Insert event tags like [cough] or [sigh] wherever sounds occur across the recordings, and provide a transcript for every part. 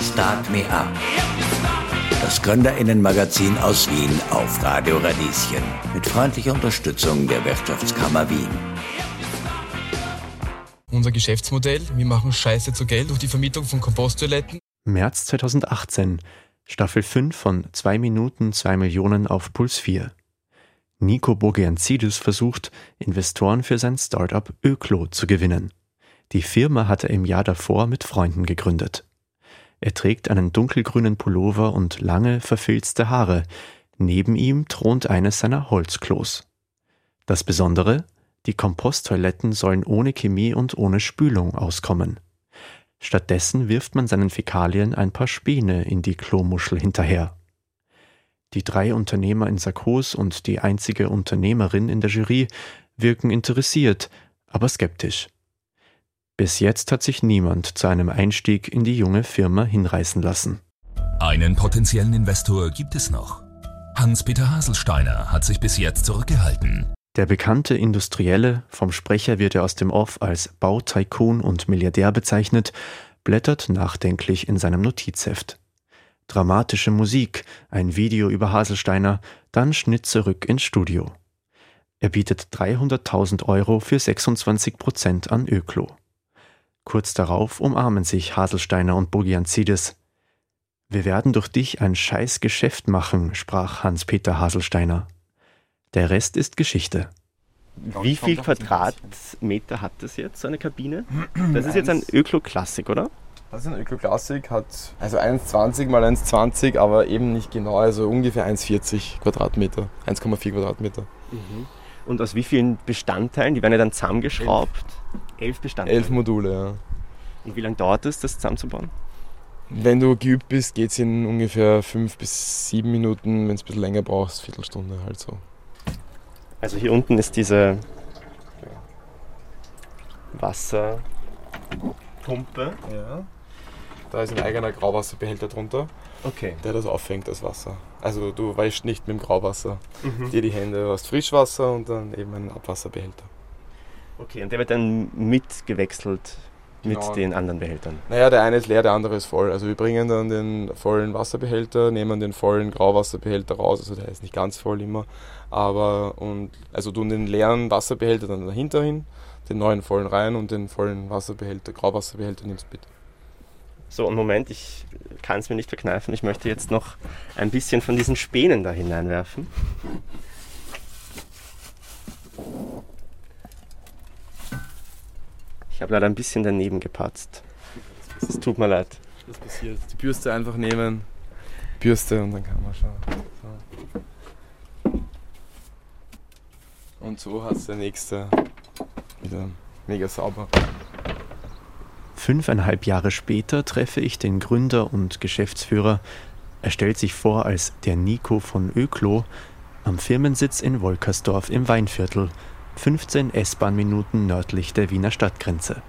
Start Me Up. Das Gründerinnenmagazin aus Wien auf Radio Radieschen. Mit freundlicher Unterstützung der Wirtschaftskammer Wien. Unser Geschäftsmodell, wir machen Scheiße zu Geld durch die Vermietung von Komposttoiletten. März 2018, Staffel 5 von 2 Minuten 2 Millionen auf Puls 4. Nico Bogianzidis versucht, Investoren für sein Startup Öklo zu gewinnen. Die Firma hat er im Jahr davor mit Freunden gegründet. Er trägt einen dunkelgrünen Pullover und lange, verfilzte Haare. Neben ihm thront eines seiner Holzklos. Das Besondere? Die Komposttoiletten sollen ohne Chemie und ohne Spülung auskommen. Stattdessen wirft man seinen Fäkalien ein paar Späne in die Klomuschel hinterher. Die drei Unternehmer in Sarkos und die einzige Unternehmerin in der Jury wirken interessiert, aber skeptisch. Bis jetzt hat sich niemand zu einem Einstieg in die junge Firma hinreißen lassen. Einen potenziellen Investor gibt es noch. Hans-Peter Haselsteiner hat sich bis jetzt zurückgehalten. Der bekannte Industrielle, vom Sprecher wird er aus dem Off als Bautycoon und Milliardär bezeichnet, blättert nachdenklich in seinem Notizheft. Dramatische Musik, ein Video über Haselsteiner, dann Schnitt zurück ins Studio. Er bietet 300.000 Euro für 26 Prozent an Öklo. Kurz darauf umarmen sich Haselsteiner und Bogianzidis. Wir werden durch dich ein scheiß Geschäft machen, sprach Hans-Peter Haselsteiner. Der Rest ist Geschichte. Wie viel Quadratmeter hat das jetzt, so eine Kabine? Das ist jetzt ein Öklo-Klassik, oder? Das ist ein Öklo-Klassik, hat also 1,20 mal 1,20, aber eben nicht genau, also ungefähr 1,40 Quadratmeter, 1,4 Quadratmeter. Mhm. Und aus wie vielen Bestandteilen? Die werden ja dann zusammengeschraubt? Elf, Bestandteile? Elf Module, ja. Und wie lange dauert es, das zusammenzubauen? Wenn du geübt bist, geht es in ungefähr fünf bis sieben Minuten. Wenn es ein bisschen länger brauchst, Viertelstunde halt so. Also hier unten ist diese Wasserpumpe. Ja. Da ist ein eigener Grauwasserbehälter drunter, Okay. der das auffängt, das Wasser. Also du wäschst nicht mit dem Grauwasser Mhm. dir die Hände, du hast Frischwasser und dann eben einen Abwasserbehälter. Okay, und der wird dann mitgewechselt mit Genau. den anderen Behältern. Naja, der eine ist leer, der andere ist voll. Also wir bringen dann den vollen Wasserbehälter, nehmen den vollen Grauwasserbehälter raus, also der ist nicht ganz voll immer. Aber und also tun den leeren Wasserbehälter dann dahinter hin, den neuen vollen rein und den vollen Wasserbehälter, Grauwasserbehälter nimmst mit. So, und Moment, ich kann es mir nicht verkneifen. Ich möchte jetzt noch ein bisschen von diesen Spänen da hineinwerfen. Ich habe leider ein bisschen daneben gepatzt. Es tut mir leid. Das passiert. Die Bürste einfach nehmen, Bürste und dann kann man schauen. So. Und so hat der nächste wieder mega sauber. Fünfeinhalb Jahre später treffe ich den Gründer und Geschäftsführer. Er stellt sich vor als der Nico von Öklo am Firmensitz in Wolkersdorf im Weinviertel, 15 S-Bahn-Minuten nördlich der Wiener Stadtgrenze.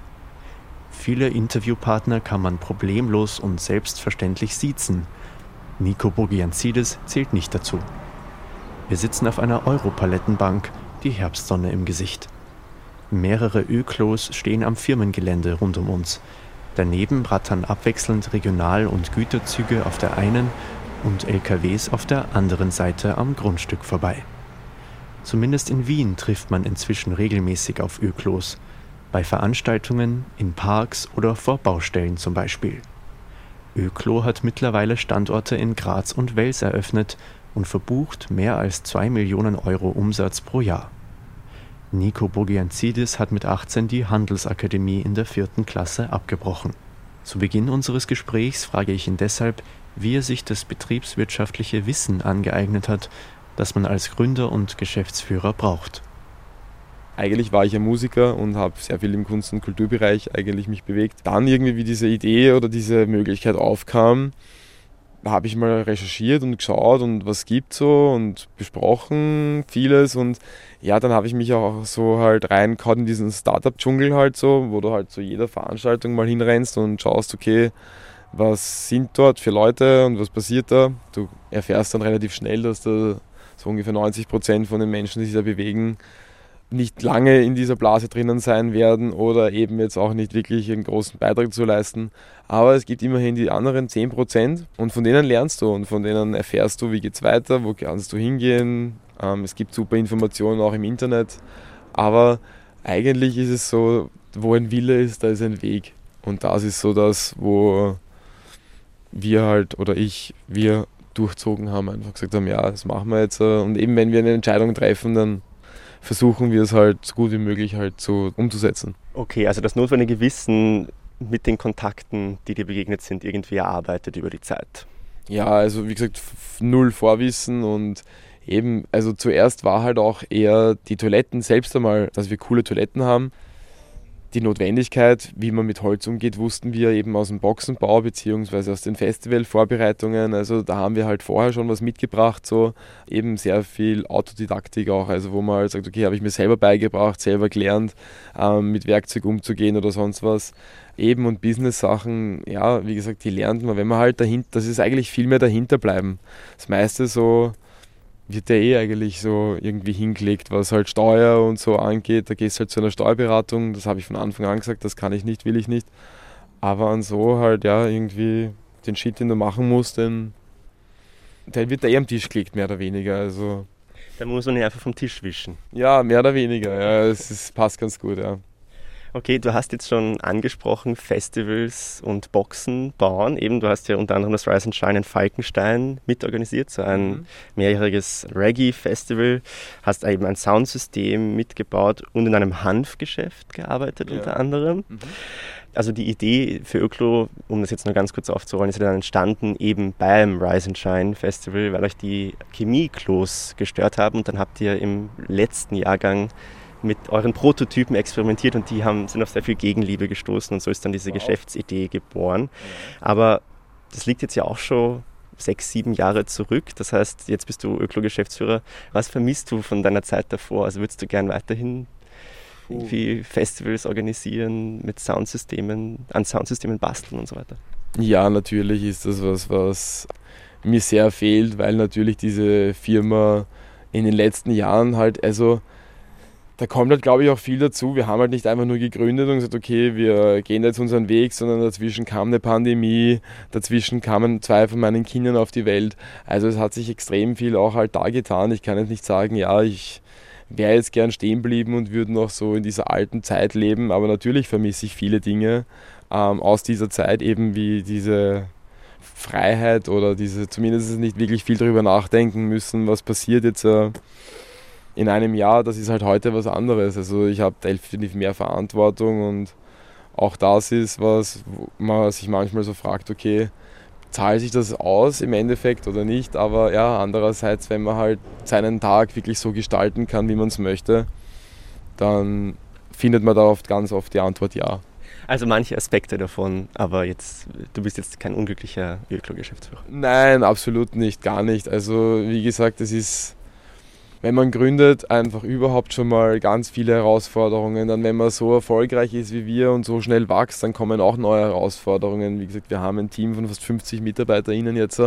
Viele Interviewpartner kann man problemlos und selbstverständlich siezen. Nico Bogianzidis zählt nicht dazu. Wir sitzen auf einer Europalettenbank, die Herbstsonne im Gesicht. Mehrere Öklos stehen am Firmengelände rund um uns. Daneben rattern abwechselnd Regional- und Güterzüge auf der einen und LKWs auf der anderen Seite am Grundstück vorbei. Zumindest in Wien trifft man inzwischen regelmäßig auf Öklos. Bei Veranstaltungen, in Parks oder vor Baustellen zum Beispiel. Öklo hat mittlerweile Standorte in Graz und Wels eröffnet und verbucht mehr als 2 Millionen Euro Umsatz pro Jahr. Nico Bogianzidis hat mit 18 die Handelsakademie in der vierten Klasse abgebrochen. Zu Beginn unseres Gesprächs frage ich ihn deshalb, wie er sich das betriebswirtschaftliche Wissen angeeignet hat, das man als Gründer und Geschäftsführer braucht. Eigentlich war ich ja Musiker und habe sehr viel im Kunst- und Kulturbereich eigentlich mich bewegt. Dann irgendwie, wie diese Idee oder diese Möglichkeit aufkam, habe ich mal recherchiert und geschaut und was gibt so und besprochen vieles und ja, dann habe ich mich auch so halt reingehauen in diesen Startup-Dschungel halt so, wo du halt zu jeder Veranstaltung mal hinrennst und schaust, okay, was sind dort für Leute und was passiert da. Du erfährst dann relativ schnell, dass da so ungefähr 90 Prozent von den Menschen, die sich da bewegen, nicht lange in dieser Blase drinnen sein werden oder eben jetzt auch nicht wirklich einen großen Beitrag zu leisten. Aber es gibt immerhin die anderen 10% und von denen lernst du und von denen erfährst du, wie geht es weiter, wo kannst du hingehen. Ähm, es gibt super Informationen auch im Internet. Aber eigentlich ist es so, wo ein Wille ist, da ist ein Weg. Und das ist so das, wo wir halt oder ich, wir durchzogen haben, einfach gesagt haben, ja, das machen wir jetzt. Und eben wenn wir eine Entscheidung treffen, dann versuchen wir es halt so gut wie möglich halt so umzusetzen. Okay, also das notwendige Wissen mit den Kontakten, die dir begegnet sind, irgendwie erarbeitet über die Zeit. Ja, also wie gesagt, null Vorwissen und eben, also zuerst war halt auch eher die Toiletten selbst einmal, dass wir coole Toiletten haben die Notwendigkeit, wie man mit Holz umgeht, wussten wir eben aus dem Boxenbau bzw. aus den Festivalvorbereitungen. Also da haben wir halt vorher schon was mitgebracht, so eben sehr viel Autodidaktik auch, also wo man halt sagt, okay, habe ich mir selber beigebracht, selber gelernt, ähm, mit Werkzeug umzugehen oder sonst was. Eben und Business-Sachen, ja, wie gesagt, die lernt man, wenn man halt dahinter, das ist eigentlich viel mehr dahinter bleiben. Das meiste so wird der eh eigentlich so irgendwie hingelegt, was halt Steuer und so angeht. Da gehst du halt zu einer Steuerberatung, das habe ich von Anfang an gesagt, das kann ich nicht, will ich nicht. Aber an so halt, ja, irgendwie den Shit, den du machen musst, den, der wird da eh am Tisch gelegt, mehr oder weniger. Also, da muss man ihn einfach vom Tisch wischen. Ja, mehr oder weniger, ja, es ist, passt ganz gut, ja. Okay, du hast jetzt schon angesprochen, Festivals und Boxen bauen. Eben, du hast ja unter anderem das Rise and Shine in Falkenstein mitorganisiert, so ein mhm. mehrjähriges Reggae-Festival. Hast eben ein Soundsystem mitgebaut und in einem Hanfgeschäft gearbeitet ja. unter anderem. Mhm. Also die Idee für Öklo, um das jetzt nur ganz kurz aufzurollen, ist ja dann entstanden eben beim Rise and Shine Festival, weil euch die Chemieklos gestört haben und dann habt ihr im letzten Jahrgang mit euren Prototypen experimentiert und die haben, sind auf sehr viel Gegenliebe gestoßen und so ist dann diese wow. Geschäftsidee geboren. Aber das liegt jetzt ja auch schon sechs, sieben Jahre zurück. Das heißt, jetzt bist du Öklo-Geschäftsführer. Was vermisst du von deiner Zeit davor? Also würdest du gern weiterhin irgendwie Festivals organisieren, mit Soundsystemen, an Soundsystemen basteln und so weiter? Ja, natürlich ist das was, was mir sehr fehlt, weil natürlich diese Firma in den letzten Jahren halt, also da kommt halt, glaube ich, auch viel dazu. Wir haben halt nicht einfach nur gegründet und gesagt, okay, wir gehen jetzt unseren Weg, sondern dazwischen kam eine Pandemie, dazwischen kamen zwei von meinen Kindern auf die Welt. Also es hat sich extrem viel auch halt da getan. Ich kann jetzt nicht sagen, ja, ich wäre jetzt gern stehen geblieben und würde noch so in dieser alten Zeit leben, aber natürlich vermisse ich viele Dinge ähm, aus dieser Zeit, eben wie diese Freiheit oder diese, zumindest nicht wirklich viel darüber nachdenken müssen, was passiert jetzt. Äh, in einem Jahr, das ist halt heute was anderes. Also ich habe definitiv mehr Verantwortung und auch das ist was, man sich manchmal so fragt, okay, zahlt sich das aus im Endeffekt oder nicht? Aber ja, andererseits, wenn man halt seinen Tag wirklich so gestalten kann, wie man es möchte, dann findet man da oft ganz oft die Antwort ja. Also manche Aspekte davon, aber jetzt, du bist jetzt kein unglücklicher Öklo-Geschäftsführer. Nein, absolut nicht, gar nicht. Also wie gesagt, es ist wenn man gründet, einfach überhaupt schon mal ganz viele Herausforderungen. Dann, wenn man so erfolgreich ist wie wir und so schnell wächst, dann kommen auch neue Herausforderungen. Wie gesagt, wir haben ein Team von fast 50 MitarbeiterInnen jetzt,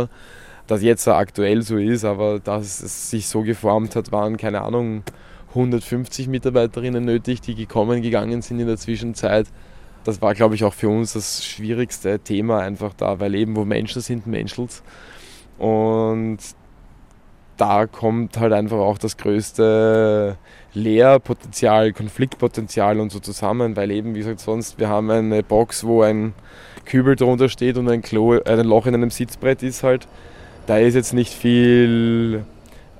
das jetzt aktuell so ist, aber dass es sich so geformt hat, waren keine Ahnung, 150 Mitarbeiterinnen nötig, die gekommen, gegangen sind in der Zwischenzeit. Das war, glaube ich, auch für uns das schwierigste Thema einfach da, weil eben wo Menschen sind, menschelt. Und da kommt halt einfach auch das größte Lehrpotenzial, Konfliktpotenzial und so zusammen, weil eben, wie gesagt, sonst, wir haben eine Box, wo ein Kübel drunter steht und ein, Klo, ein Loch in einem Sitzbrett ist halt. Da ist jetzt nicht viel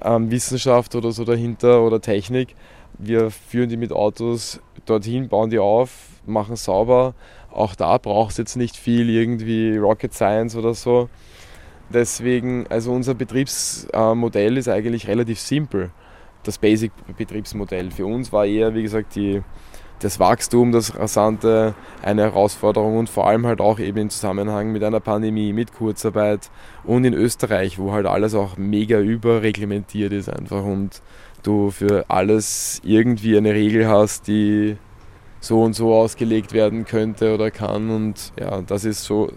ähm, Wissenschaft oder so dahinter oder Technik. Wir führen die mit Autos dorthin, bauen die auf, machen sauber. Auch da braucht es jetzt nicht viel irgendwie Rocket Science oder so. Deswegen, also unser Betriebsmodell ist eigentlich relativ simpel, das Basic-Betriebsmodell. Für uns war eher, wie gesagt, die, das Wachstum, das Rasante eine Herausforderung und vor allem halt auch eben im Zusammenhang mit einer Pandemie, mit Kurzarbeit und in Österreich, wo halt alles auch mega überreglementiert ist einfach und du für alles irgendwie eine Regel hast, die so und so ausgelegt werden könnte oder kann und ja, das ist so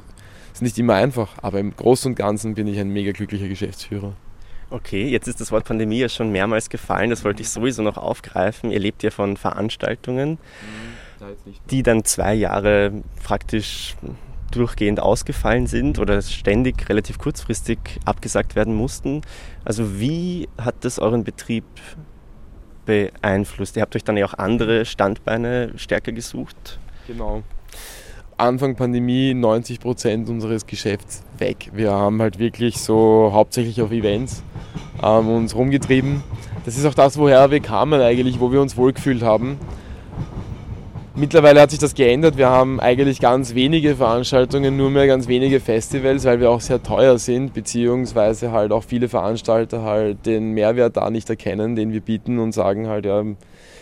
ist nicht immer einfach, aber im Großen und Ganzen bin ich ein mega glücklicher Geschäftsführer. Okay, jetzt ist das Wort Pandemie ja schon mehrmals gefallen, das wollte ich sowieso noch aufgreifen. Ihr lebt ja von Veranstaltungen, die dann zwei Jahre praktisch durchgehend ausgefallen sind oder ständig relativ kurzfristig abgesagt werden mussten. Also wie hat das euren Betrieb beeinflusst? Ihr habt euch dann ja auch andere Standbeine stärker gesucht. Genau. Anfang Pandemie 90 Prozent unseres Geschäfts weg. Wir haben halt wirklich so hauptsächlich auf Events ähm, uns rumgetrieben. Das ist auch das, woher wir kamen eigentlich, wo wir uns wohlgefühlt haben. Mittlerweile hat sich das geändert. Wir haben eigentlich ganz wenige Veranstaltungen, nur mehr ganz wenige Festivals, weil wir auch sehr teuer sind, beziehungsweise halt auch viele Veranstalter halt den Mehrwert da nicht erkennen, den wir bieten und sagen halt, ja,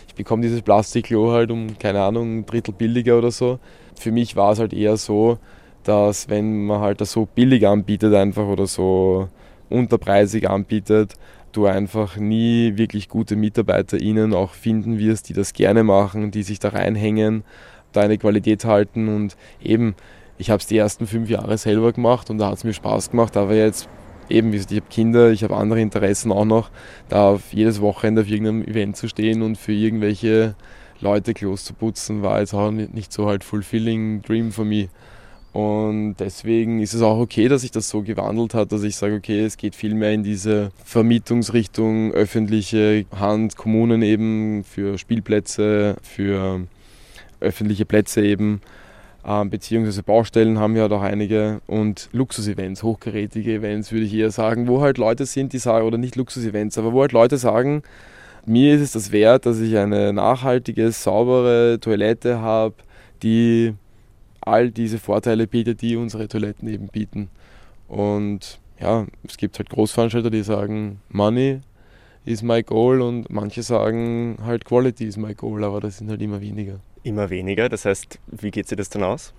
ich bekomme dieses Plastikklo halt um, keine Ahnung, ein Drittel billiger oder so für mich war es halt eher so, dass wenn man halt das so billig anbietet einfach oder so unterpreisig anbietet, du einfach nie wirklich gute MitarbeiterInnen auch finden wirst, die das gerne machen, die sich da reinhängen, deine Qualität halten. Und eben, ich habe es die ersten fünf Jahre selber gemacht und da hat es mir Spaß gemacht, aber jetzt eben, wie gesagt, ich habe Kinder, ich habe andere Interessen auch noch, da auf jedes Wochenende auf irgendeinem Event zu stehen und für irgendwelche Leute Klos zu putzen, war jetzt auch nicht so halt fulfilling Dream for me. Und deswegen ist es auch okay, dass sich das so gewandelt hat, dass ich sage, okay, es geht viel mehr in diese Vermietungsrichtung, öffentliche Hand, Kommunen eben für Spielplätze, für öffentliche Plätze eben, ähm, beziehungsweise Baustellen haben wir halt auch einige und Luxusevents, hochkarätige Events würde ich eher sagen, wo halt Leute sind, die sagen, oder nicht Luxusevents, aber wo halt Leute sagen, mir ist es das wert, dass ich eine nachhaltige, saubere Toilette habe, die all diese Vorteile bietet, die unsere Toiletten eben bieten. Und ja, es gibt halt Großveranstalter, die sagen, Money is my goal und manche sagen halt Quality is my goal, aber das sind halt immer weniger. Immer weniger, das heißt, wie geht sich das dann aus?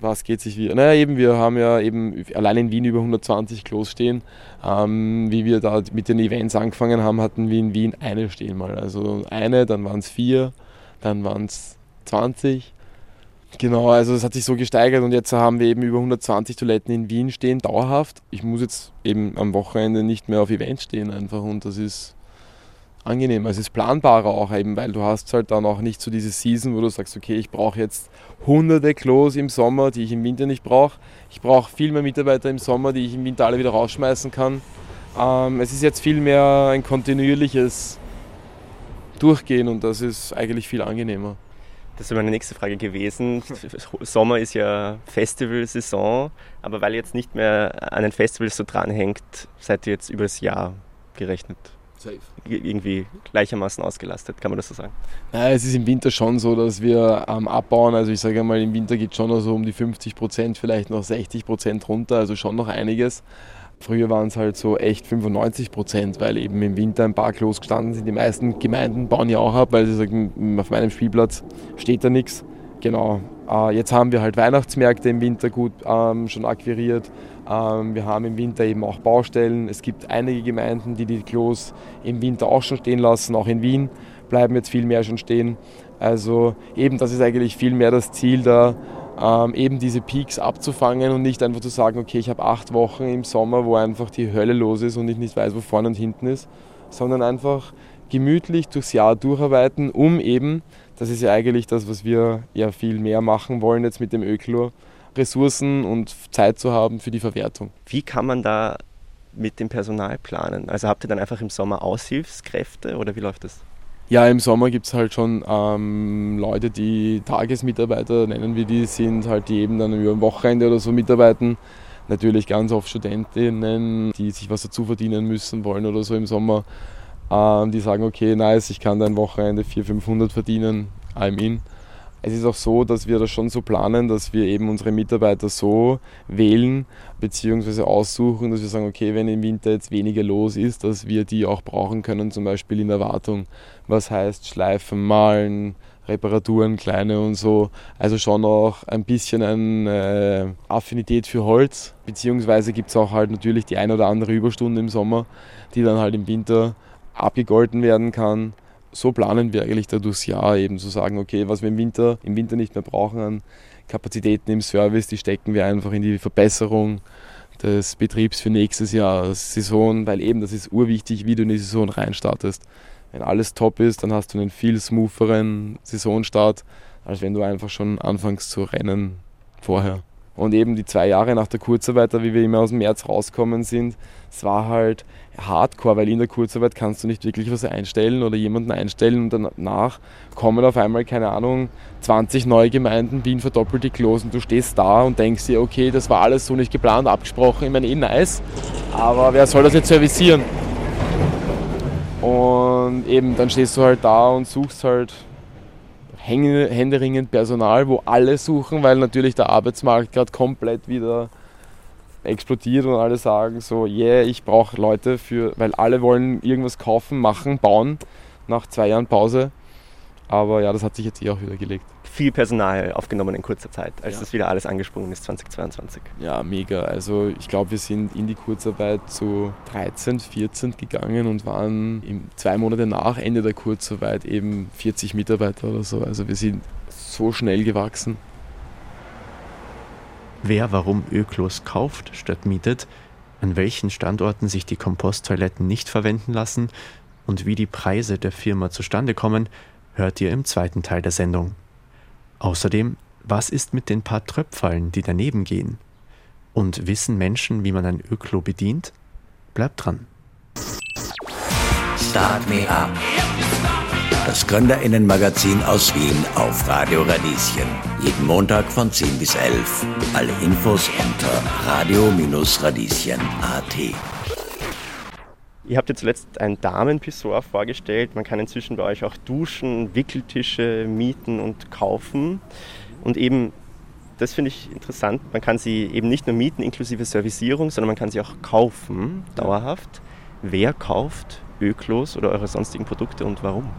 Was geht sich wie? Naja, eben, wir haben ja eben allein in Wien über 120 Klos stehen. Ähm, wie wir da mit den Events angefangen haben, hatten wir in Wien eine stehen mal. Also eine, dann waren es vier, dann waren es 20. Genau, also es hat sich so gesteigert und jetzt haben wir eben über 120 Toiletten in Wien stehen, dauerhaft. Ich muss jetzt eben am Wochenende nicht mehr auf Events stehen einfach und das ist angenehm. Es ist planbarer auch eben, weil du hast halt dann auch nicht so diese Season, wo du sagst, okay, ich brauche jetzt hunderte Klos im Sommer, die ich im Winter nicht brauche. Ich brauche viel mehr Mitarbeiter im Sommer, die ich im Winter alle wieder rausschmeißen kann. Ähm, es ist jetzt viel mehr ein kontinuierliches Durchgehen und das ist eigentlich viel angenehmer. Das wäre meine nächste Frage gewesen. Sommer ist ja Festivalsaison, aber weil jetzt nicht mehr an den Festivals so dranhängt, seid ihr jetzt übers Jahr gerechnet Safe. irgendwie gleichermaßen ausgelastet, kann man das so sagen? Naja, es ist im Winter schon so, dass wir ähm, abbauen. Also ich sage mal, im Winter geht schon noch so um die 50 Prozent, vielleicht noch 60 Prozent runter, also schon noch einiges. Früher waren es halt so echt 95 Prozent, weil eben im Winter ein paar Klos gestanden sind. Die meisten Gemeinden bauen ja auch ab, weil sie sagen, auf meinem Spielplatz steht da nichts. Genau. Äh, jetzt haben wir halt Weihnachtsmärkte im Winter gut ähm, schon akquiriert. Ähm, wir haben im Winter eben auch Baustellen. Es gibt einige Gemeinden, die die Klos im Winter auch schon stehen lassen. Auch in Wien bleiben jetzt viel mehr schon stehen. Also eben, das ist eigentlich viel mehr das Ziel da, ähm, eben diese Peaks abzufangen und nicht einfach zu sagen, okay, ich habe acht Wochen im Sommer, wo einfach die Hölle los ist und ich nicht weiß, wo vorne und hinten ist, sondern einfach gemütlich durchs Jahr durcharbeiten, um eben, das ist ja eigentlich das, was wir ja viel mehr machen wollen jetzt mit dem Öklor, Ressourcen und Zeit zu haben für die Verwertung. Wie kann man da mit dem Personal planen? Also habt ihr dann einfach im Sommer Aushilfskräfte oder wie läuft das? Ja, im Sommer gibt es halt schon ähm, Leute, die Tagesmitarbeiter nennen wir die, sind halt die eben dann über ein Wochenende oder so mitarbeiten. Natürlich ganz oft Studentinnen, die sich was dazu verdienen müssen wollen oder so im Sommer. Ähm, die sagen, okay, nice, ich kann dein Wochenende 400, 500 verdienen, I'm in. Es ist auch so, dass wir das schon so planen, dass wir eben unsere Mitarbeiter so wählen bzw. aussuchen, dass wir sagen, okay, wenn im Winter jetzt weniger los ist, dass wir die auch brauchen können, zum Beispiel in der Wartung. Was heißt Schleifen, Malen, Reparaturen, kleine und so. Also schon auch ein bisschen eine äh, Affinität für Holz. Beziehungsweise gibt es auch halt natürlich die ein oder andere Überstunde im Sommer, die dann halt im Winter abgegolten werden kann so planen wir eigentlich da durchs Jahr eben zu sagen, okay, was wir im Winter, im Winter nicht mehr brauchen an Kapazitäten im Service, die stecken wir einfach in die Verbesserung des Betriebs für nächstes Jahr Saison, weil eben das ist urwichtig, wie du in die Saison reinstartest. Wenn alles top ist, dann hast du einen viel smootheren Saisonstart, als wenn du einfach schon anfängst zu rennen vorher. Und eben die zwei Jahre nach der Kurzarbeit, wie wir immer aus dem März rauskommen sind, es war halt hardcore, weil in der Kurzarbeit kannst du nicht wirklich was einstellen oder jemanden einstellen und danach kommen auf einmal, keine Ahnung, 20 neue Gemeinden, Wien verdoppelt die Klos und du stehst da und denkst dir, okay, das war alles so nicht geplant, abgesprochen, ich meine, eh nice, aber wer soll das jetzt servicieren? Und eben dann stehst du halt da und suchst halt händeringend Personal, wo alle suchen, weil natürlich der Arbeitsmarkt gerade komplett wieder explodiert und alle sagen so, yeah, ich brauche Leute für, weil alle wollen irgendwas kaufen, machen, bauen nach zwei Jahren Pause. Aber ja, das hat sich jetzt eh auch wieder gelegt. Viel Personal aufgenommen in kurzer Zeit, als ja. das wieder alles angesprungen ist 2022. Ja, mega. Also ich glaube, wir sind in die Kurzarbeit zu 13, 14 gegangen und waren zwei Monate nach Ende der Kurzarbeit eben 40 Mitarbeiter oder so. Also wir sind so schnell gewachsen. Wer warum Öklos kauft statt mietet, an welchen Standorten sich die Komposttoiletten nicht verwenden lassen und wie die Preise der Firma zustande kommen, hört ihr im zweiten Teil der Sendung. Außerdem, was ist mit den paar Tröpfallen, die daneben gehen? Und wissen Menschen, wie man ein Öklo bedient? Bleibt dran. Start me up. Das Gründerinnenmagazin aus Wien auf Radio Radieschen. Jeden Montag von 10 bis 11. Alle Infos unter radio-radieschen.at. Ihr habt ja zuletzt ein Damenpissoir vorgestellt. Man kann inzwischen bei euch auch Duschen, Wickeltische mieten und kaufen. Und eben, das finde ich interessant, man kann sie eben nicht nur mieten inklusive Servicierung, sondern man kann sie auch kaufen, dauerhaft. Wer kauft Öklos oder eure sonstigen Produkte und warum?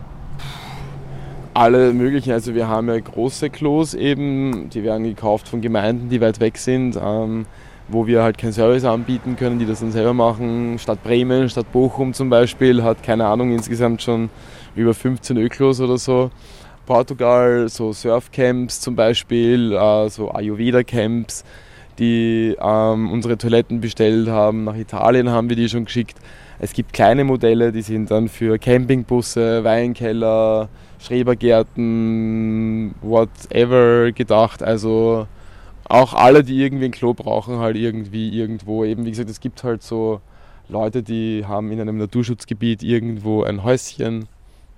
Alle möglichen, also wir haben ja große Klos eben, die werden gekauft von Gemeinden, die weit weg sind. Ähm, wo wir halt keinen Service anbieten können, die das dann selber machen. Stadt Bremen, Stadt Bochum zum Beispiel hat, keine Ahnung, insgesamt schon über 15 Öklos oder so. Portugal, so Surfcamps zum Beispiel, äh, so Ayurveda-Camps, die ähm, unsere Toiletten bestellt haben. Nach Italien haben wir die schon geschickt. Es gibt kleine Modelle, die sind dann für Campingbusse, Weinkeller, Schrebergärten, whatever gedacht. Also auch alle, die irgendwie ein Klo brauchen, halt irgendwie irgendwo. Eben, wie gesagt, es gibt halt so Leute, die haben in einem Naturschutzgebiet irgendwo ein Häuschen.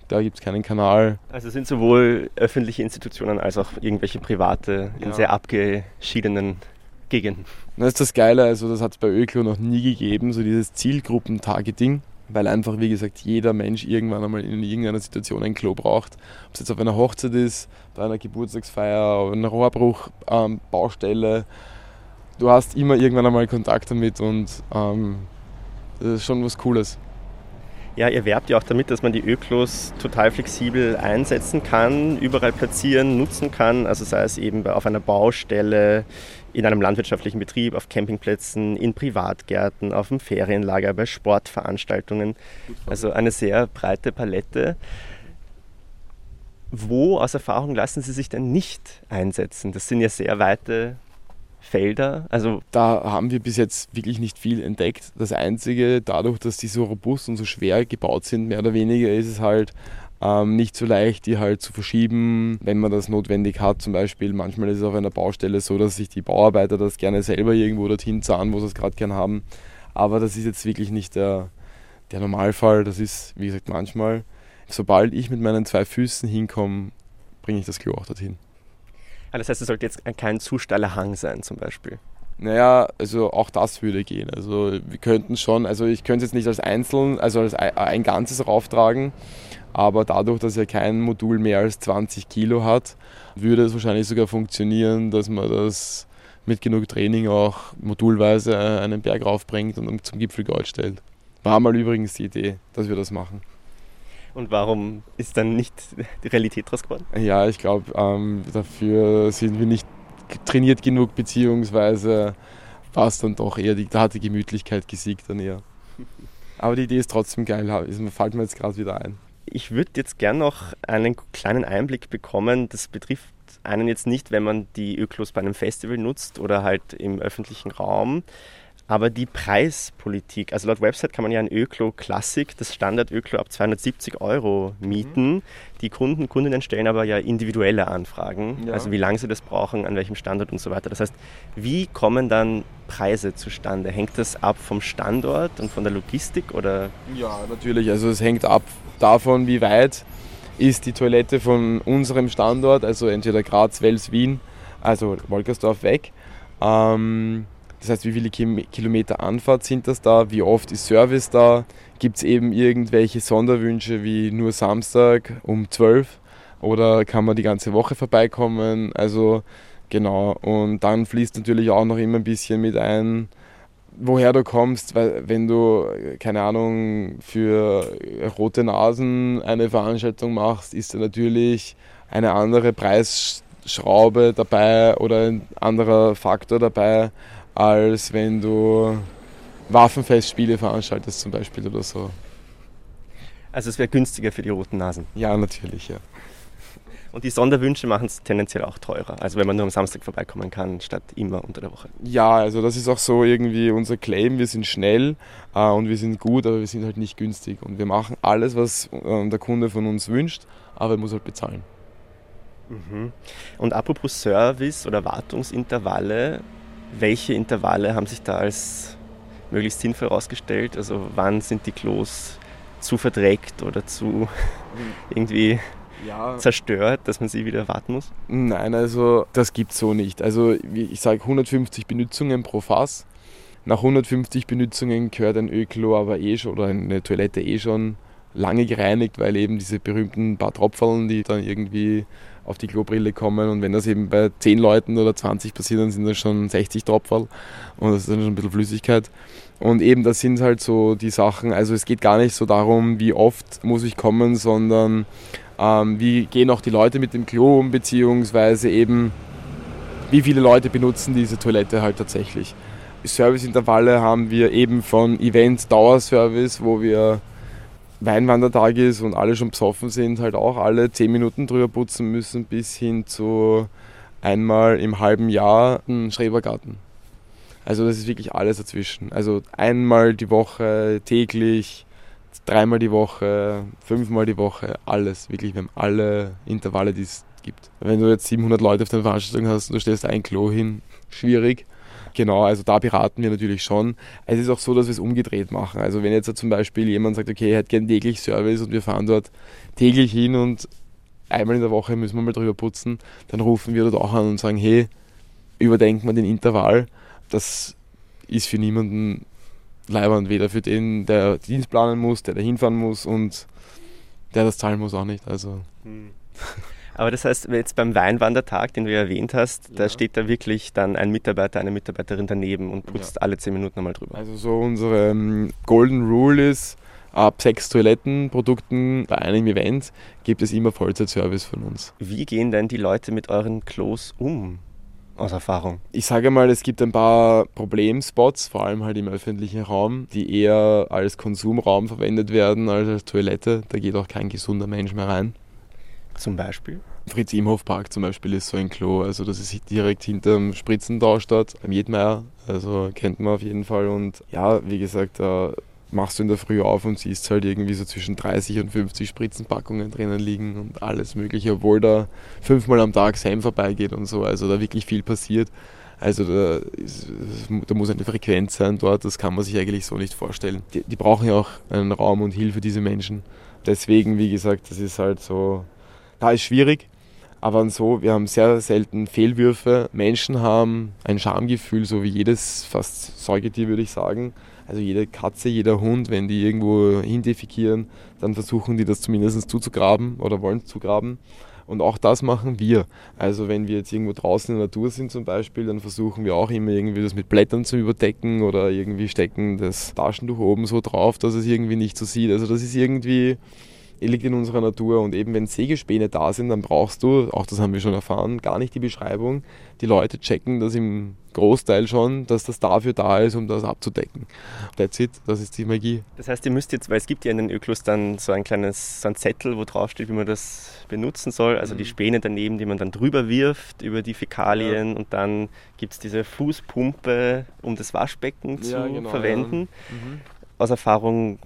Da gibt es keinen Kanal. Also sind sowohl öffentliche Institutionen als auch irgendwelche private in ja. sehr abgeschiedenen Gegenden. Das ist das Geile, also das hat es bei Öklo noch nie gegeben, so dieses Zielgruppentargeting weil einfach, wie gesagt, jeder Mensch irgendwann einmal in irgendeiner Situation ein Klo braucht. Ob es jetzt auf einer Hochzeit ist, bei einer Geburtstagsfeier, auf einer Rohrbruchbaustelle. Ähm, du hast immer irgendwann einmal Kontakt damit und ähm, das ist schon was Cooles. Ja, ihr werbt ja auch damit, dass man die Öklos total flexibel einsetzen kann, überall platzieren, nutzen kann. Also sei es eben auf einer Baustelle, in einem landwirtschaftlichen Betrieb, auf Campingplätzen, in Privatgärten, auf dem Ferienlager, bei Sportveranstaltungen. Also eine sehr breite Palette. Wo aus Erfahrung lassen Sie sich denn nicht einsetzen? Das sind ja sehr weite Felder. Also da haben wir bis jetzt wirklich nicht viel entdeckt. Das Einzige, dadurch, dass die so robust und so schwer gebaut sind, mehr oder weniger, ist es halt ähm, nicht so leicht, die halt zu verschieben, wenn man das notwendig hat. Zum Beispiel, manchmal ist es auf einer Baustelle so, dass sich die Bauarbeiter das gerne selber irgendwo dorthin zahlen, wo sie es gerade gern haben. Aber das ist jetzt wirklich nicht der, der Normalfall. Das ist, wie gesagt, manchmal. Sobald ich mit meinen zwei Füßen hinkomme, bringe ich das Klo auch dorthin. Ah, das heißt, es sollte jetzt kein zu steiler Hang sein, zum Beispiel. Naja, also auch das würde gehen. Also wir könnten schon, also ich könnte es jetzt nicht als einzeln, also als ein Ganzes rauftragen, aber dadurch, dass er kein Modul mehr als 20 Kilo hat, würde es wahrscheinlich sogar funktionieren, dass man das mit genug Training auch modulweise einen Berg raufbringt und zum Gipfelgold stellt. War mal übrigens die Idee, dass wir das machen. Und warum ist dann nicht die Realität draus geworden? Ja, ich glaube, ähm, dafür sind wir nicht trainiert genug, beziehungsweise war es dann doch eher, die, da hat die Gemütlichkeit gesiegt dann eher. [laughs] Aber die Idee ist trotzdem geil, fällt mir jetzt gerade wieder ein. Ich würde jetzt gern noch einen kleinen Einblick bekommen. Das betrifft einen jetzt nicht, wenn man die Öklos bei einem Festival nutzt oder halt im öffentlichen Raum. Aber die Preispolitik, also laut Website kann man ja ein Öklo Classic, das Standard Öklo ab 270 Euro mieten. Mhm. Die Kunden, Kundinnen stellen aber ja individuelle Anfragen, ja. also wie lange sie das brauchen, an welchem Standort und so weiter. Das heißt, wie kommen dann Preise zustande? Hängt das ab vom Standort und von der Logistik oder? Ja, natürlich. Also es hängt ab davon, wie weit ist die Toilette von unserem Standort, also entweder Graz, Wels, Wien, also Wolkersdorf weg. Ähm, das heißt, wie viele Kilometer Anfahrt sind das da? Wie oft ist Service da? Gibt es eben irgendwelche Sonderwünsche wie nur Samstag um 12? Oder kann man die ganze Woche vorbeikommen? Also genau. Und dann fließt natürlich auch noch immer ein bisschen mit ein, woher du kommst, weil wenn du, keine Ahnung, für rote Nasen eine Veranstaltung machst, ist da natürlich eine andere Preisschraube dabei oder ein anderer Faktor dabei, als wenn du Waffenfestspiele veranstaltest zum Beispiel oder so. Also es wäre günstiger für die roten Nasen? Ja, natürlich, ja. Und die Sonderwünsche machen es tendenziell auch teurer. Also wenn man nur am Samstag vorbeikommen kann, statt immer unter der Woche. Ja, also das ist auch so irgendwie unser Claim. Wir sind schnell äh, und wir sind gut, aber wir sind halt nicht günstig. Und wir machen alles, was äh, der Kunde von uns wünscht, aber er muss halt bezahlen. Mhm. Und apropos Service oder Wartungsintervalle, welche Intervalle haben sich da als möglichst sinnvoll herausgestellt? Also wann sind die Klos zu verdreckt oder zu [laughs] irgendwie ja. zerstört, dass man sie wieder warten muss? Nein, also das gibt es so nicht. Also ich sage 150 Benutzungen pro Fass. Nach 150 Benutzungen gehört ein Öklo aber eh schon oder eine Toilette eh schon lange gereinigt, weil eben diese berühmten paar Tropfen, die dann irgendwie auf die Klobrille kommen. Und wenn das eben bei 10 Leuten oder 20 passiert, dann sind das schon 60 Tropfen und das ist dann schon ein bisschen Flüssigkeit. Und eben das sind halt so die Sachen, also es geht gar nicht so darum, wie oft muss ich kommen, sondern ähm, wie gehen auch die Leute mit dem Klo um, beziehungsweise eben wie viele Leute benutzen diese Toilette halt tatsächlich. Serviceintervalle haben wir eben von Event Dauerservice, wo wir Weinwandertag ist und alle schon besoffen sind, halt auch alle zehn Minuten drüber putzen müssen, bis hin zu einmal im halben Jahr einen Schrebergarten. Also das ist wirklich alles dazwischen. Also einmal die Woche, täglich, dreimal die Woche, fünfmal die Woche, alles. Wirklich, wir haben alle Intervalle, die es gibt. Wenn du jetzt 700 Leute auf deiner Veranstaltung hast und du stellst ein Klo hin, schwierig. Genau, also da beraten wir natürlich schon. Es ist auch so, dass wir es umgedreht machen. Also wenn jetzt zum Beispiel jemand sagt, okay, er hätte gerne täglich Service und wir fahren dort täglich hin und einmal in der Woche müssen wir mal drüber putzen, dann rufen wir dort auch an und sagen, hey, überdenken wir den Intervall. Das ist für niemanden leibend, weder für den, der Dienst planen muss, der da hinfahren muss und der das zahlen muss auch nicht. Also. Hm. Aber das heißt, jetzt beim Weinwandertag, den du ja erwähnt hast, ja. da steht da wirklich dann ein Mitarbeiter, eine Mitarbeiterin daneben und putzt ja. alle zehn Minuten einmal drüber. Also so unsere um, Golden Rule ist, ab sechs Toilettenprodukten bei einem Event gibt es immer Vollzeitservice von uns. Wie gehen denn die Leute mit euren Klos um? Aus Erfahrung. Ich sage mal, es gibt ein paar Problemspots, vor allem halt im öffentlichen Raum, die eher als Konsumraum verwendet werden als als Toilette. Da geht auch kein gesunder Mensch mehr rein. Zum Beispiel? Fritz Imhof Park zum Beispiel ist so ein Klo, also das ist direkt hinterm Spritzentausch dort, am Jedmeier, also kennt man auf jeden Fall und ja, wie gesagt, da machst du in der Früh auf und siehst halt irgendwie so zwischen 30 und 50 Spritzenpackungen drinnen liegen und alles mögliche, obwohl da fünfmal am Tag Sam vorbeigeht und so, also da wirklich viel passiert. Also da, ist, da, muss eine Frequenz sein dort, das kann man sich eigentlich so nicht vorstellen. Die, die brauchen ja auch einen Raum und Hilfe, diese Menschen. Deswegen, wie gesagt, das ist halt so da ist schwierig, aber so, wir haben sehr selten Fehlwürfe. Menschen haben ein Schamgefühl, so wie jedes fast Säugetier, würde ich sagen. Also jede Katze, jeder Hund, wenn die irgendwo hindefekieren, dann versuchen die das zumindest zuzugraben oder wollen zugraben. Und auch das machen wir. Also wenn wir jetzt irgendwo draußen in der Natur sind zum Beispiel, dann versuchen wir auch immer irgendwie das mit Blättern zu überdecken oder irgendwie stecken das Taschentuch oben so drauf, dass es irgendwie nicht so sieht. Also das ist irgendwie liegt in unserer Natur und eben wenn Sägespäne da sind, dann brauchst du, auch das haben wir schon erfahren, gar nicht die Beschreibung. Die Leute checken das im Großteil schon, dass das dafür da ist, um das abzudecken. That's it, das ist die Magie. Das heißt, ihr müsst jetzt, weil es gibt ja in den Öklos dann so ein kleines so ein Zettel, wo drauf steht, wie man das benutzen soll. Also mhm. die Späne daneben, die man dann drüber wirft über die Fäkalien ja. und dann gibt es diese Fußpumpe, um das Waschbecken zu ja, genau, verwenden. Ja. Mhm. Aus Erfahrung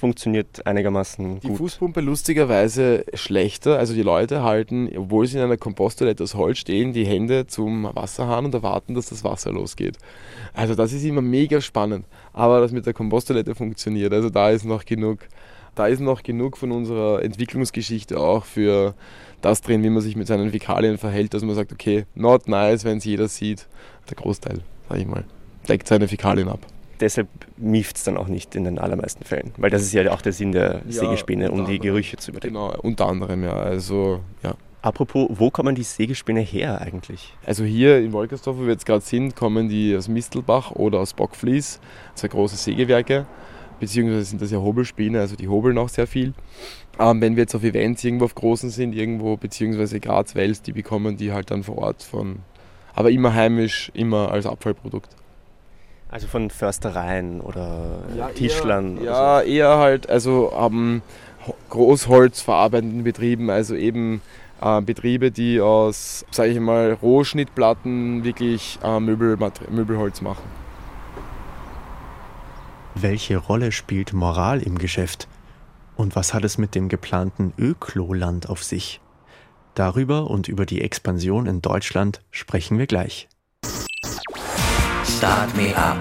funktioniert einigermaßen die gut. Die Fußpumpe lustigerweise schlechter. Also die Leute halten, obwohl sie in einer Komposttoilette aus Holz stehen, die Hände zum Wasserhahn und erwarten, dass das Wasser losgeht. Also das ist immer mega spannend. Aber das mit der Komposttoilette funktioniert. Also da ist noch genug, da ist noch genug von unserer Entwicklungsgeschichte auch für das drin, wie man sich mit seinen Fäkalien verhält, dass man sagt, okay, not nice, wenn es jeder sieht. Der Großteil, sag ich mal, deckt seine Fäkalien ab deshalb mieft es dann auch nicht in den allermeisten Fällen. Weil das ist ja auch der Sinn der ja, Sägespäne, um die Gerüche zu überdecken. Genau, unter anderem, ja. Also, ja. Apropos, wo kommen die Sägespäne her eigentlich? Also hier in Wolkersdorf, wo wir jetzt gerade sind, kommen die aus Mistelbach oder aus Bockflies, zwei große Sägewerke, beziehungsweise sind das ja Hobelspäne, also die hobeln auch sehr viel. Ähm, wenn wir jetzt auf Events irgendwo auf großen sind, irgendwo, beziehungsweise Graz, Wels, die bekommen die halt dann vor Ort von, aber immer heimisch, immer als Abfallprodukt. Also von Förstereien oder ja, Tischlern? Eher, oder ja, so. eher halt, also haben Großholz verarbeitenden Betrieben, also eben äh, Betriebe, die aus, sage ich mal, Rohschnittplatten wirklich äh, Möbelholz machen. Welche Rolle spielt Moral im Geschäft? Und was hat es mit dem geplanten Ökloland auf sich? Darüber und über die Expansion in Deutschland sprechen wir gleich. Start Me Up.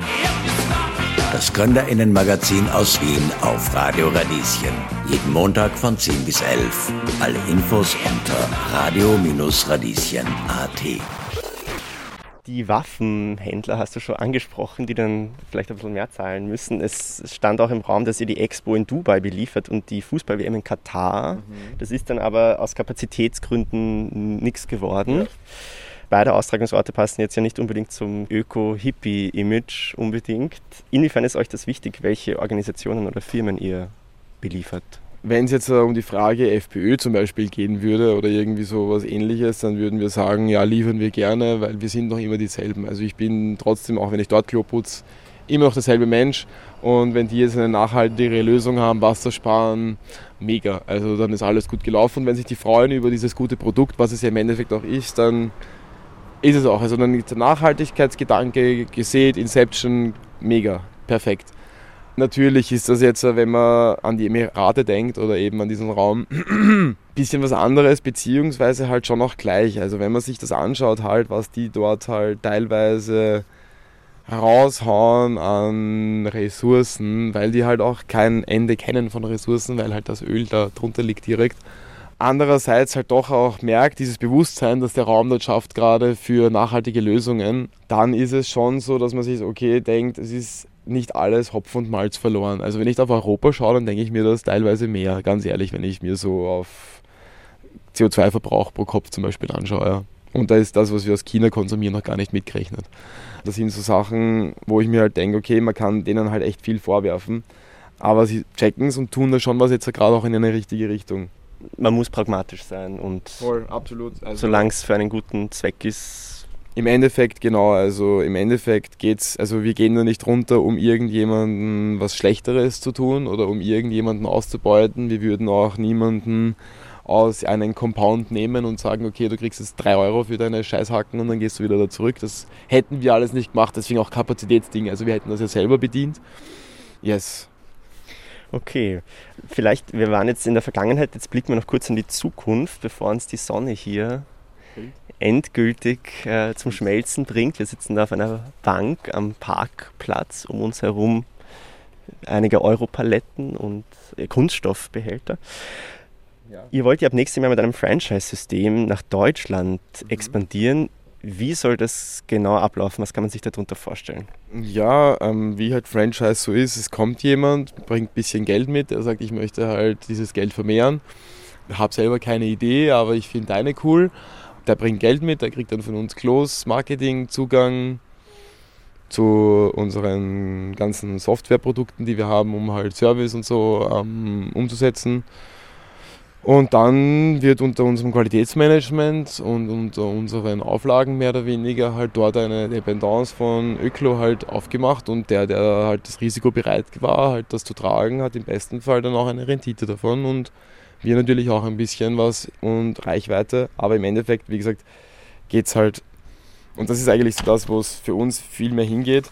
Das Gründerinnenmagazin aus Wien auf Radio Radieschen. Jeden Montag von 10 bis 11. Alle Infos unter radio-radieschen.at. Die Waffenhändler hast du schon angesprochen, die dann vielleicht ein bisschen mehr zahlen müssen. Es stand auch im Raum, dass ihr die Expo in Dubai beliefert und die Fußball-WM in Katar. Mhm. Das ist dann aber aus Kapazitätsgründen nichts geworden. Ja. Beide Austragungsorte passen jetzt ja nicht unbedingt zum Öko-Hippie-Image unbedingt. Inwiefern ist euch das wichtig, welche Organisationen oder Firmen ihr beliefert? Wenn es jetzt um die Frage FPÖ zum Beispiel gehen würde oder irgendwie so was ähnliches, dann würden wir sagen, ja, liefern wir gerne, weil wir sind noch immer dieselben. Also ich bin trotzdem, auch wenn ich dort Klo putze, immer noch derselbe Mensch. Und wenn die jetzt eine nachhaltigere Lösung haben, Wasser sparen, mega. Also dann ist alles gut gelaufen. Und wenn sich die freuen über dieses gute Produkt, was es ja im Endeffekt auch ist, dann ist es auch. Also dann der Nachhaltigkeitsgedanke gesät, Inception, mega, perfekt. Natürlich ist das jetzt, wenn man an die Emirate denkt oder eben an diesen Raum, ein [clears throat] bisschen was anderes, beziehungsweise halt schon auch gleich. Also wenn man sich das anschaut, halt, was die dort halt teilweise raushauen an Ressourcen, weil die halt auch kein Ende kennen von Ressourcen, weil halt das Öl da drunter liegt direkt andererseits halt doch auch merkt, dieses Bewusstsein, dass der Raum dort schafft, gerade für nachhaltige Lösungen, dann ist es schon so, dass man sich, okay, denkt, es ist nicht alles Hopf und Malz verloren. Also wenn ich auf Europa schaue, dann denke ich mir das teilweise mehr, ganz ehrlich, wenn ich mir so auf CO2-Verbrauch pro Kopf zum Beispiel anschaue. Und da ist das, was wir aus China konsumieren, noch gar nicht mitgerechnet. Das sind so Sachen, wo ich mir halt denke, okay, man kann denen halt echt viel vorwerfen, aber sie checken es und tun da schon was jetzt gerade auch in eine richtige Richtung man muss pragmatisch sein und Voll, absolut. Also solange es für einen guten Zweck ist. Im Endeffekt, genau, also im Endeffekt geht's, also wir gehen da nicht runter, um irgendjemanden was Schlechteres zu tun oder um irgendjemanden auszubeuten. Wir würden auch niemanden aus einem Compound nehmen und sagen, okay, du kriegst jetzt drei Euro für deine Scheißhacken und dann gehst du wieder da zurück. Das hätten wir alles nicht gemacht, deswegen auch Kapazitätsding. Also wir hätten das ja selber bedient. Yes, Okay, vielleicht, wir waren jetzt in der Vergangenheit, jetzt blicken wir noch kurz in die Zukunft, bevor uns die Sonne hier endgültig äh, zum Schmelzen bringt. Wir sitzen da auf einer Bank am Parkplatz, um uns herum einige Europaletten und äh, Kunststoffbehälter. Ja. Ihr wollt ja ab nächstem Jahr mit einem Franchise-System nach Deutschland mhm. expandieren. Wie soll das genau ablaufen? Was kann man sich darunter vorstellen? Ja, ähm, wie halt Franchise so ist, es kommt jemand, bringt ein bisschen Geld mit, er sagt, ich möchte halt dieses Geld vermehren. Ich habe selber keine Idee, aber ich finde deine cool. Der bringt Geld mit, der kriegt dann von uns Close, Marketing, Zugang zu unseren ganzen Softwareprodukten, die wir haben, um halt Service und so ähm, umzusetzen. Und dann wird unter unserem Qualitätsmanagement und unter unseren Auflagen mehr oder weniger halt dort eine Dependance von Öklo halt aufgemacht und der, der halt das Risiko bereit war, halt das zu tragen, hat im besten Fall dann auch eine Rendite davon und wir natürlich auch ein bisschen was und Reichweite, aber im Endeffekt, wie gesagt, geht es halt, und das ist eigentlich so das, wo es für uns viel mehr hingeht,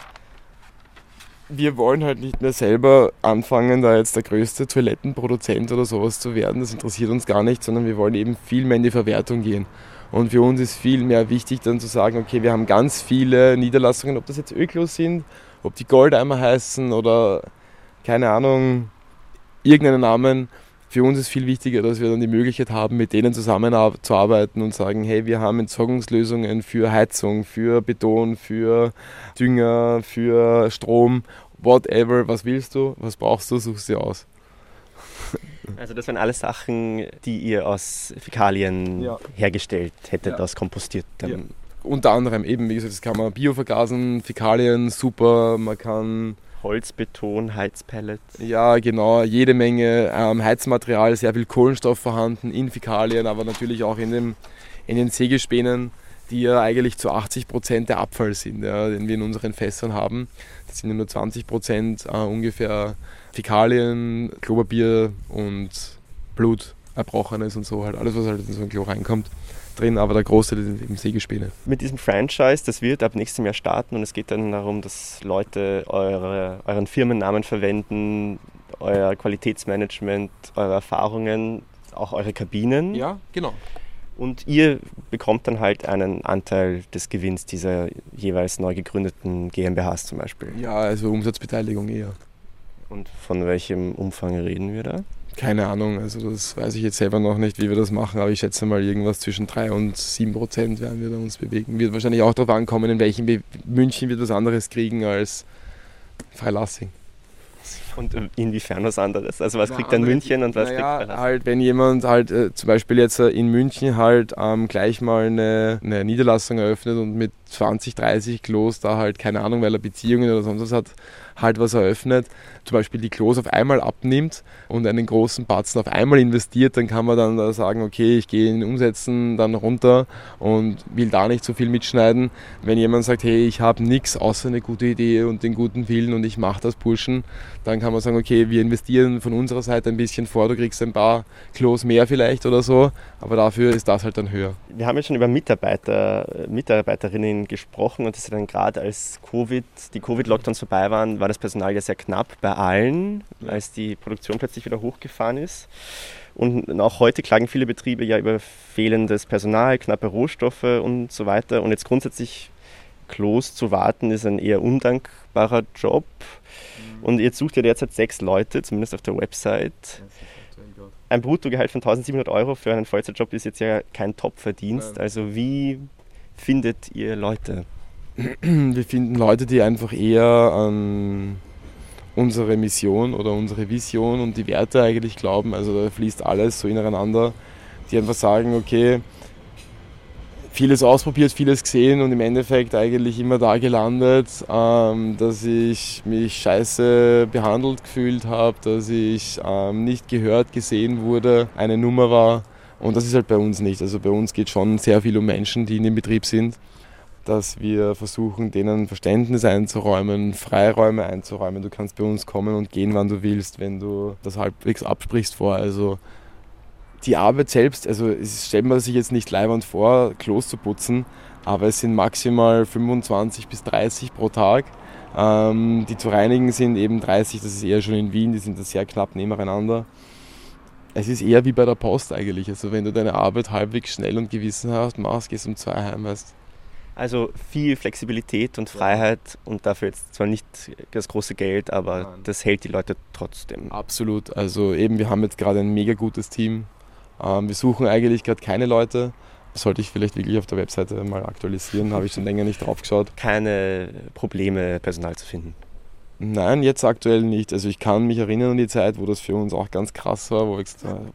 wir wollen halt nicht mehr selber anfangen, da jetzt der größte Toilettenproduzent oder sowas zu werden. Das interessiert uns gar nicht, sondern wir wollen eben viel mehr in die Verwertung gehen. Und für uns ist viel mehr wichtig, dann zu sagen, okay, wir haben ganz viele Niederlassungen, ob das jetzt Öklos sind, ob die Goldeimer heißen oder keine Ahnung, irgendeinen Namen für uns ist viel wichtiger, dass wir dann die Möglichkeit haben, mit denen zusammenzuarbeiten und sagen, hey, wir haben Entsorgungslösungen für Heizung, für Beton, für Dünger, für Strom, whatever, was willst du, was brauchst du, suchst dir aus. [laughs] Also das wären alles Sachen, die ihr aus Fäkalien ja. hergestellt hättet, ja. aus kompostiertem. Ja. Unter anderem eben, wie gesagt, das kann man biovergasen, Fäkalien, super, man kann Holzbeton, Heizpellets. Ja, genau, jede Menge ähm, Heizmaterial, sehr viel Kohlenstoff vorhanden in Fäkalien, aber natürlich auch in, dem, in den Sägespänen, die ja eigentlich zu 80 Prozent der Abfall sind, ja, den wir in unseren Fässern haben. Das sind nur 20 Prozent äh, ungefähr Fäkalien, Klopapier und Blut, Erbrochenes und so, halt alles, was halt in so ein Klo reinkommt drin, aber der Großteil sind eben Sägespäne. Mit diesem Franchise, das wird ab nächstem Jahr starten und es geht dann darum, dass Leute eure, euren Firmennamen verwenden, euer Qualitätsmanagement, eure Erfahrungen, auch eure Kabinen. Ja, genau. Und ihr bekommt dann halt einen Anteil des Gewinns dieser jeweils neu gegründeten GmbHs zum Beispiel. Ja, also Umsatzbeteiligung eher. Und von welchem Umfang reden wir da? Keine Ahnung, also das weiß ich jetzt selber noch nicht, wie wir das machen, aber ich schätze mal irgendwas zwischen 3 und 7 Prozent werden wir da uns bewegen. Wird wahrscheinlich auch darauf ankommen, in welchem Be München wird was anderes kriegen als Freilassing. Und inwiefern was anderes? Also was Na, kriegt dann München und was naja, kriegt halt, wenn jemand halt äh, zum Beispiel jetzt äh, in München halt ähm, gleich mal eine, eine, Niederlassung eröffnet und mit 20, 30 Klos da halt, keine Ahnung, weil er Beziehungen oder sonst was hat, halt was eröffnet, zum Beispiel die Klos auf einmal abnimmt und einen großen Batzen auf einmal investiert, dann kann man dann da sagen, okay, ich gehe in Umsetzen dann runter und will da nicht so viel mitschneiden. Wenn jemand sagt, hey, ich habe nichts außer eine gute Idee und den guten Willen und ich mache das Pushen, dann kann man sagen, okay, wir investieren von unserer Seite ein bisschen vor, du kriegst ein paar Klos mehr vielleicht oder so, aber dafür ist das halt dann höher. Wir haben ja schon über Mitarbeiter, Mitarbeiterinnen gesprochen und das ist dann gerade als Covid, die Covid-Lockdowns vorbei waren, war das Personal ja sehr knapp bei allen, als die Produktion plötzlich wieder hochgefahren ist. Und auch heute klagen viele Betriebe ja über fehlendes Personal, knappe Rohstoffe und so weiter. Und jetzt grundsätzlich Klos zu warten, ist ein eher undankbarer Job. Mhm. Und jetzt sucht ihr derzeit sechs Leute, zumindest auf der Website. Ein Bruttogehalt von 1700 Euro für einen Vollzeitjob ist jetzt ja kein Top-Verdienst. Also wie findet ihr Leute? [clears throat] Wir finden Leute, die einfach eher an unsere Mission oder unsere Vision und die Werte eigentlich glauben. Also da fließt alles so ineinander, die einfach sagen, okay, vieles ausprobiert, vieles gesehen und im Endeffekt eigentlich immer da gelandet, ähm, dass ich mich scheiße behandelt gefühlt habe, dass ich ähm, nicht gehört, gesehen wurde, eine Nummer war. Und das ist halt bei uns nicht. Also bei uns geht schon sehr viel um Menschen, die in dem Betrieb sind dass wir versuchen, denen Verständnis einzuräumen, Freiräume einzuräumen. Du kannst bei uns kommen und gehen, wann du willst, wenn du das halbwegs absprichst vor. Also die Arbeit selbst, also stellt man sich jetzt nicht leibend vor, Klos zu putzen, aber es sind maximal 25 bis 30 pro Tag. Ähm, die zu reinigen sind eben 30, das ist eher schon in Wien, die sind da sehr knapp nebeneinander. Es ist eher wie bei der Post eigentlich. Also wenn du deine Arbeit halbwegs schnell und gewissenhaft machst, gehst du um zwei heim, weißt also viel Flexibilität und Freiheit und dafür jetzt zwar nicht das große Geld, aber Nein. das hält die Leute trotzdem. Absolut. Also eben, wir haben jetzt gerade ein mega gutes Team. Ähm, wir suchen eigentlich gerade keine Leute. sollte ich vielleicht wirklich auf der Webseite mal aktualisieren, habe ich schon länger nicht drauf geschaut. Keine Probleme, Personal zu finden. Nein, jetzt aktuell nicht. Also ich kann mich erinnern an die Zeit, wo das für uns auch ganz krass war, wo ich gesagt habe,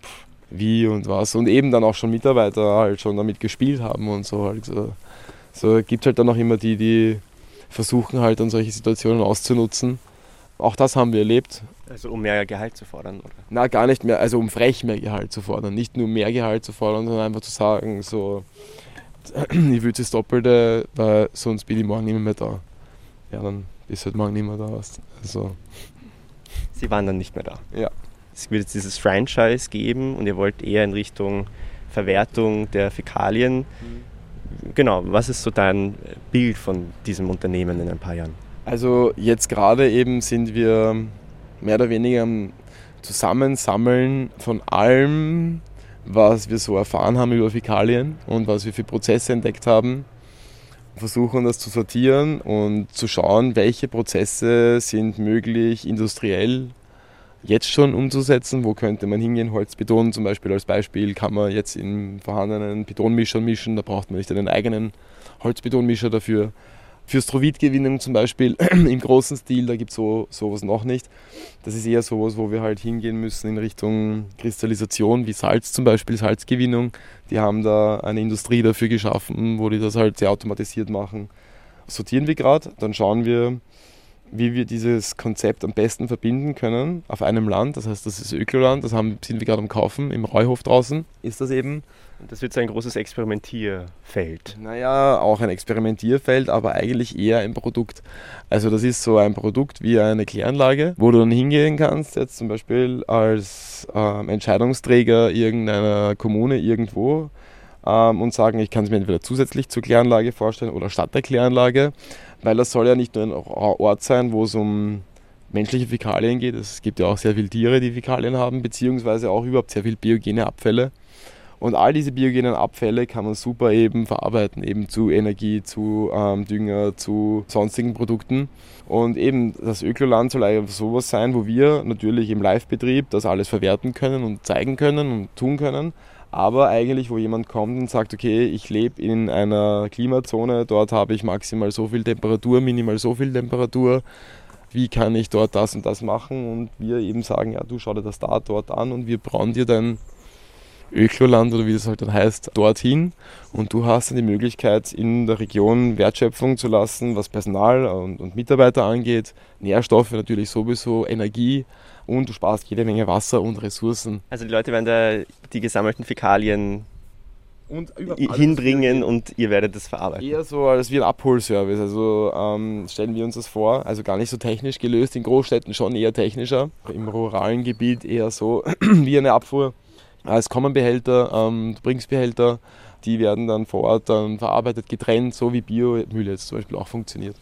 wie und was. Und eben dann auch schon Mitarbeiter halt schon damit gespielt haben und so. Halt so gibt halt dann auch immer die, die versuchen halt dann solche Situationen auszunutzen. Auch das haben wir erlebt. Also um mehr Gehalt zu fordern, oder? Na, gar nicht mehr, also um frech mehr Gehalt zu fordern. Nicht nur mehr Gehalt zu fordern, sondern einfach zu sagen, so, [clears throat] ich will das Doppelte, weil sonst bin ich morgen nicht mehr da. Ja, dann bist du halt morgen nicht mehr da. Also. Sie waren dann nicht mehr da? Ja. Es wird jetzt dieses Franchise geben und ihr wollt eher in Richtung Verwertung der Fäkalien. Mhm. Genau, was ist so dein Bild von diesem Unternehmen in ein paar Jahren? Also jetzt gerade eben sind wir mehr oder weniger am Zusammensammeln von allem, was wir so erfahren haben über Fäkalien und was wir für Prozesse entdeckt haben. Versuchen das zu sortieren und zu schauen, welche Prozesse sind möglich industriell jetzt schon umzusetzen. Wo könnte man hingehen? Holzbeton zum Beispiel als Beispiel kann man jetzt in vorhandenen Betonmischern mischen. Da braucht man nicht einen eigenen Holzbetonmischer dafür. Für Strovitgewinnung zum Beispiel [clears throat] im großen Stil, da gibt es so, sowas noch nicht. Das ist eher sowas, wo wir halt hingehen müssen in Richtung Kristallisation, wie Salz zum Beispiel, Salzgewinnung. Die haben da eine Industrie dafür geschaffen, wo die das halt sehr automatisiert machen. Sortieren wir gerade, dann schauen wir, wie wir dieses Konzept am besten verbinden können auf einem Land. Das heißt, das ist Ökoland, das haben, sind wir gerade am Kaufen, im Reuhof draußen ist das eben. Das wird so ein großes Experimentierfeld. Naja, auch ein Experimentierfeld, aber eigentlich eher ein Produkt. Also das ist so ein Produkt wie eine Kläranlage, wo du dann hingehen kannst, jetzt zum Beispiel als ähm, Entscheidungsträger irgendeiner Kommune irgendwo ähm, und sagen, ich kann es mir entweder zusätzlich zur Kläranlage vorstellen oder statt der Kläranlage, weil das soll ja nicht nur ein Ort sein, wo es um menschliche Fäkalien geht. Es gibt ja auch sehr viele Tiere, die Fäkalien haben, beziehungsweise auch überhaupt sehr viele biogene Abfälle. Und all diese biogenen Abfälle kann man super eben verarbeiten, eben zu Energie, zu ähm, Dünger, zu sonstigen Produkten. Und eben das Ökoland soll einfach sowas sein, wo wir natürlich im Live-Betrieb das alles verwerten können und zeigen können und tun können. Aber eigentlich, wo jemand kommt und sagt, okay, ich lebe in einer Klimazone, dort habe ich maximal so viel Temperatur, minimal so viel Temperatur, wie kann ich dort das und das machen? Und wir eben sagen, ja, du schau dir das da, dort an und wir brauen dir dein Ökloland oder wie das halt dann heißt, dorthin. Und du hast dann die Möglichkeit, in der Region Wertschöpfung zu lassen, was Personal und, und Mitarbeiter angeht, Nährstoffe natürlich sowieso, Energie und du sparst jede Menge Wasser und Ressourcen. Also die Leute werden da die gesammelten Fäkalien hinbringen und ihr werdet das verarbeiten. Eher so als wie ein Abholservice. Also ähm, stellen wir uns das vor, also gar nicht so technisch gelöst, in Großstädten schon eher technischer, im ruralen Gebiet eher so [clears throat] wie eine Abfuhr als Kommenbehälter, ähm, Brinksbehälter, die werden dann vor Ort dann verarbeitet, getrennt, so wie Biomüll jetzt zum Beispiel auch funktioniert.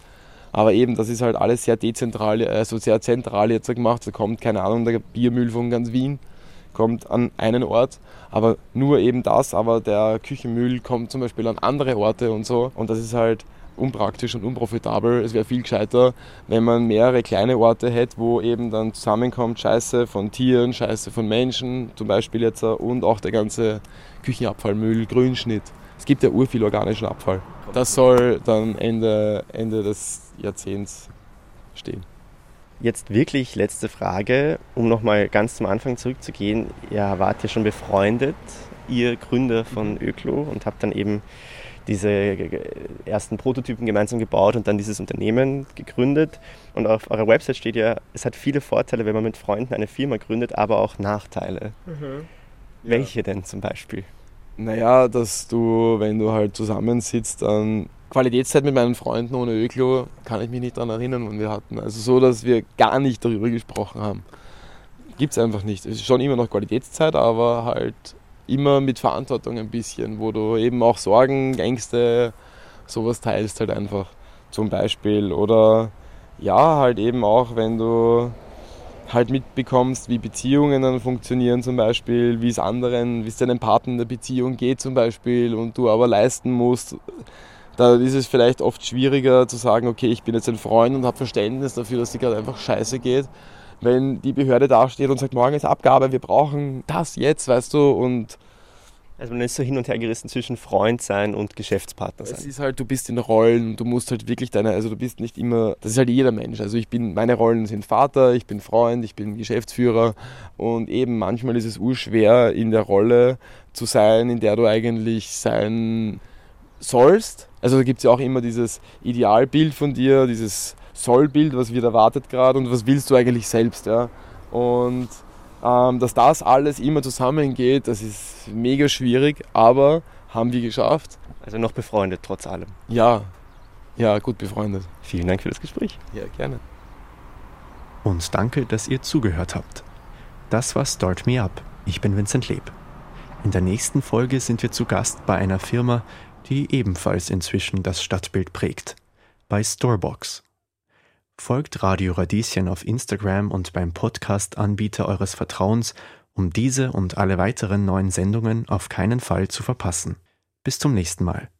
Aber eben, das ist halt alles sehr dezentral, also sehr zentral jetzt gemacht. Da kommt, keine Ahnung, der Biomüll von ganz Wien, kommt an einen Ort, aber nur eben das, aber der Küchenmüll kommt zum Beispiel an andere Orte und so. Und das ist halt unpraktisch und unprofitabel. Es wäre viel gescheiter, wenn man mehrere kleine Orte hätte, wo eben dann zusammenkommt Scheiße von Tieren, Scheiße von Menschen, zum Beispiel jetzt und auch der ganze Küchenabfallmüll, Grünschnitt. Es gibt ja urviel organischen Abfall. Das soll dann Ende, Ende des Jahrzehnts stehen. Jetzt wirklich letzte Frage, um nochmal ganz zum Anfang zurückzugehen. Ihr wart ja schon befreundet, ihr Gründer von Öklo und habt dann eben diese ersten Prototypen gemeinsam gebaut und dann dieses Unternehmen gegründet. Und auf eurer Website steht ja, es hat viele Vorteile, wenn man mit Freunden eine Firma gründet, aber auch Nachteile. Mhm. Welche ja. denn zum Beispiel? Naja, dass du, wenn du halt zusammensitzt, dann Qualitätszeit mit meinen Freunden ohne Öklo kann ich mich nicht daran erinnern, wann wir hatten. Also so, dass wir gar nicht darüber gesprochen haben. Gibt es einfach nicht. Es ist schon immer noch Qualitätszeit, aber halt immer mit Verantwortung ein bisschen, wo du eben auch Sorgen, Ängste, sowas teilst halt einfach zum Beispiel. Oder ja, halt eben auch, wenn du halt mitbekommst, wie Beziehungen dann funktionieren zum Beispiel, wie es anderen, wie es deinem Partner in der Beziehung geht zum Beispiel und du aber leisten musst, da ist es vielleicht oft schwieriger zu sagen, okay, ich bin jetzt ein Freund und habe Verständnis dafür, dass dir gerade einfach scheiße geht wenn die Behörde dasteht und sagt, morgen ist Abgabe, wir brauchen das jetzt, weißt du, und also man ist so hin und her gerissen zwischen Freund sein und Geschäftspartner sein. Es ist halt, du bist in Rollen, du musst halt wirklich deine, also du bist nicht immer, das ist halt jeder Mensch. Also ich bin, meine Rollen sind Vater, ich bin Freund, ich bin Geschäftsführer und eben manchmal ist es urschwer in der Rolle zu sein, in der du eigentlich sein sollst. Also da gibt es ja auch immer dieses Idealbild von dir, dieses Sollbild, was wird erwartet gerade und was willst du eigentlich selbst. Ja? Und dass das alles immer zusammengeht, das ist mega schwierig, aber haben wir geschafft. Also noch befreundet trotz allem. Ja, ja, gut befreundet. Vielen Dank für das Gespräch. Ja, gerne. Und danke, dass ihr zugehört habt. Das war Start Me Up. Ich bin Vincent Leb. In der nächsten Folge sind wir zu Gast bei einer Firma, die ebenfalls inzwischen das Stadtbild prägt. Bei Storebox. Folgt Radio Radieschen auf Instagram und beim Podcast-Anbieter eures Vertrauens, um diese und alle weiteren neuen Sendungen auf keinen Fall zu verpassen. Bis zum nächsten Mal.